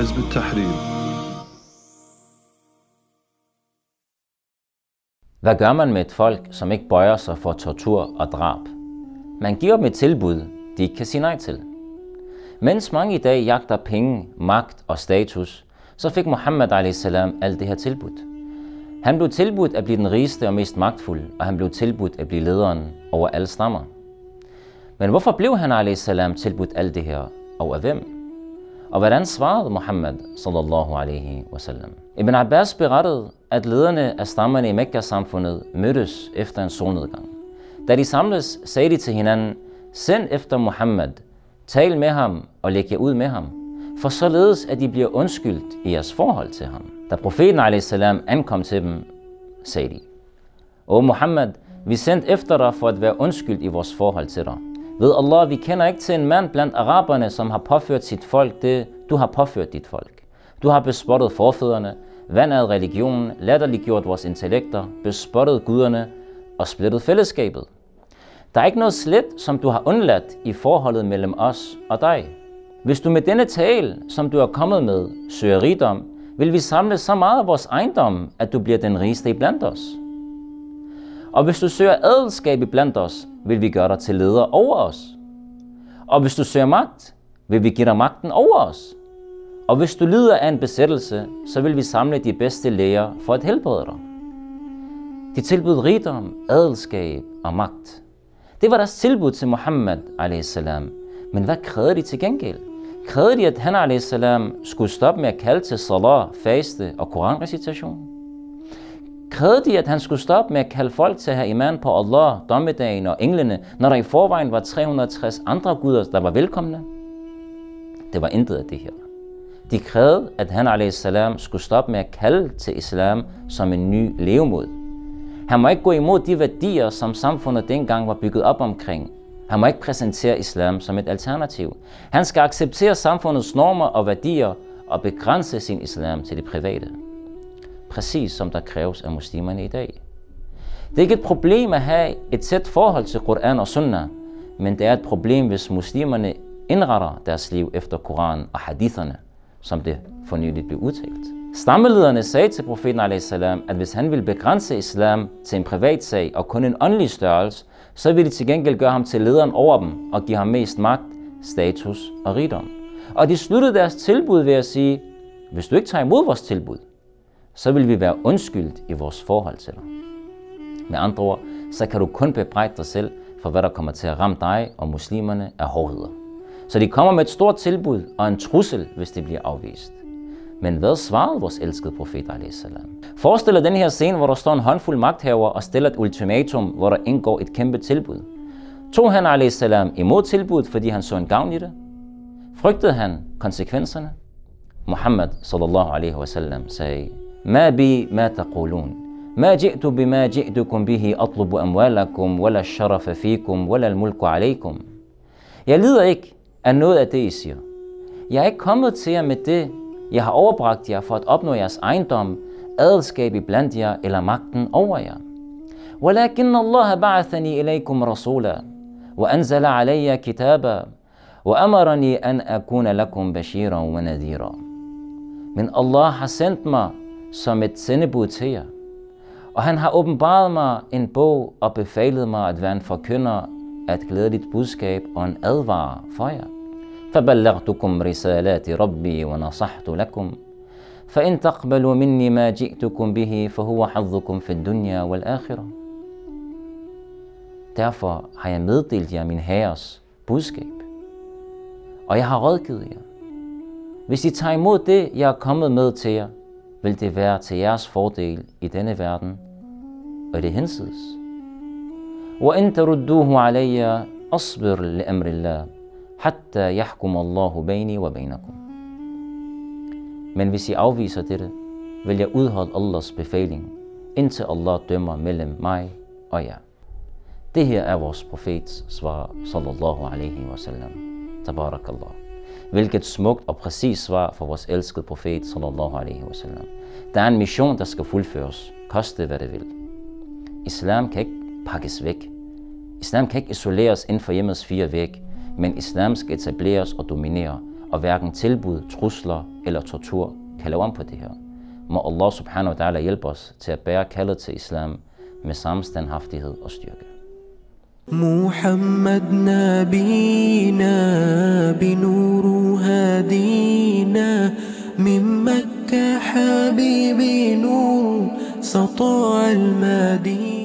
حزب التحرير Hvad gør man med et folk, som ikke bøjer sig for tortur og drab? Man giver dem et tilbud, de ikke kan sige nej til. Mens mange i dag jagter penge, magt og status, så fik Muhammad a.s. alt det her tilbudt. Han blev tilbudt at blive den rigeste og mest magtfulde, og han blev tilbudt at blive lederen over alle stammer. Men hvorfor blev han a.s. tilbudt alt det her, og af hvem? Og hvordan svarede Muhammad sallallahu alaihi wasallam? Ibn Abbas berettede, at lederne af stammerne i Mekka-samfundet mødtes efter en solnedgang. Da de samles, sagde de til hinanden, send efter Muhammad, tal med ham og læg jer ud med ham, for således at de bliver undskyldt i jeres forhold til ham. Da profeten a.s. ankom til dem, sagde de, O Muhammad, vi sendte efter dig for at være undskyldt i vores forhold til dig. Ved Allah, vi kender ikke til en mand blandt araberne, som har påført sit folk det, du har påført dit folk. Du har bespottet forfædrene, vandet religionen, latterliggjort vores intellekter, bespottet guderne og splittet fællesskabet. Der er ikke noget slet, som du har undladt i forholdet mellem os og dig. Hvis du med denne tale, som du er kommet med, søger rigdom, vil vi samle så meget af vores ejendom, at du bliver den rigeste i blandt os. Og hvis du søger adelskab i blandt os, vil vi gøre dig til leder over os. Og hvis du søger magt, vil vi give dig magten over os. Og hvis du lider af en besættelse, så vil vi samle de bedste læger for at helbrede dig. De tilbød rigdom, adelskab og magt. Det var deres tilbud til Muhammad a.s. Men hvad krævede de til gengæld? Krævede de, at han a.s. skulle stoppe med at kalde til salat, faste og koranrecitation? Krævede de, at han skulle stoppe med at kalde folk til at have iman på Allah, dommedagen og englene, når der i forvejen var 360 andre guder, der var velkomne? Det var intet af det her. De krævede, at han salam skulle stoppe med at kalde til islam som en ny levemod. Han må ikke gå imod de værdier, som samfundet dengang var bygget op omkring. Han må ikke præsentere islam som et alternativ. Han skal acceptere samfundets normer og værdier og begrænse sin islam til det private. Præcis som der kræves af muslimerne i dag. Det er ikke et problem at have et tæt forhold til Koran og Sunnah, men det er et problem, hvis muslimerne indretter deres liv efter Koran og haditherne, som det for nylig blev udtalt. Stammelederne sagde til profeten a.s., at hvis han ville begrænse islam til en privat sag og kun en åndelig størrelse, så ville de til gengæld gøre ham til lederen over dem og give ham mest magt, status og rigdom. Og de sluttede deres tilbud ved at sige, hvis du ikke tager imod vores tilbud, så vil vi være undskyldt i vores forhold til dig. Med andre ord, så kan du kun bebrejde dig selv for, hvad der kommer til at ramme dig og muslimerne af hårdheder. Så de kommer med et stort tilbud og en trussel, hvis det bliver afvist. Men hvad svarede vores elskede profet a.s.? Forestil dig den her scene, hvor der står en håndfuld magthaver og stiller et ultimatum, hvor der indgår et kæmpe tilbud. Tog han a.s. imod tilbuddet, fordi han så en gavn i det? Frygtede han konsekvenserne? Muhammad sallallahu alaihi wasallam sagde, ما بي ما تقولون ما جئت بما جئتكم به أطلب أموالكم ولا الشرف فيكم ولا الملك عليكم Jeg lider ikke af noget af det, I siger. Jeg er ikke kommet til jer med det, jeg har overbragt jer for at opnå jeres ejendom, adelskab i blandt jer eller magten over jer. ولكن الله بعثني إليكم رسولا وأنزل علي كتابا وأمرني أن أكون لكم بشيرا ونذيرا. Men Allah har sendt mig som et sendebud til jer. Og han har åbenbaret mig en bog og befalet mig at være en forkynder af et glædeligt budskab og en advarer for jer. فبلغتكم رسالات ربي ونصحت لكم فإن تقبلوا مني ما جئتكم به فهو حظكم في الدنيا والآخرة. Derfor har jeg meddelt jer min herres budskab, og jeg har rådgivet jer. Hvis I tager imod det, jeg er kommet med til jer, vil det være til jeres fordel i denne verden og det hensides. وإن تردوه علي أصبر لأمر الله حتى يحكم الله بيني وبينكم. Men hvis I afviser dette, vil jeg udholde Allahs befaling, indtil Allah dømmer mellem mig og jer. Det her er vores profets svar, sallallahu alaihi wasallam. Tabarakallah. Hvilket smukt og præcis svar for vores elskede profet, sallallahu alaihi wasallam. Der er en mission, der skal fuldføres, koste hvad det vil. Islam kan ikke pakkes væk. Islam kan ikke isoleres inden for hjemmets fire væg, men islam skal etableres og dominere, og hverken tilbud, trusler eller tortur kan lave om på det her. Må Allah subhanahu wa ta'ala hjælpe os til at bære kaldet til islam med samme standhaftighed og styrke. محمد نبينا بنور هدينا من مكة حبيبي نور سطاع المدينة.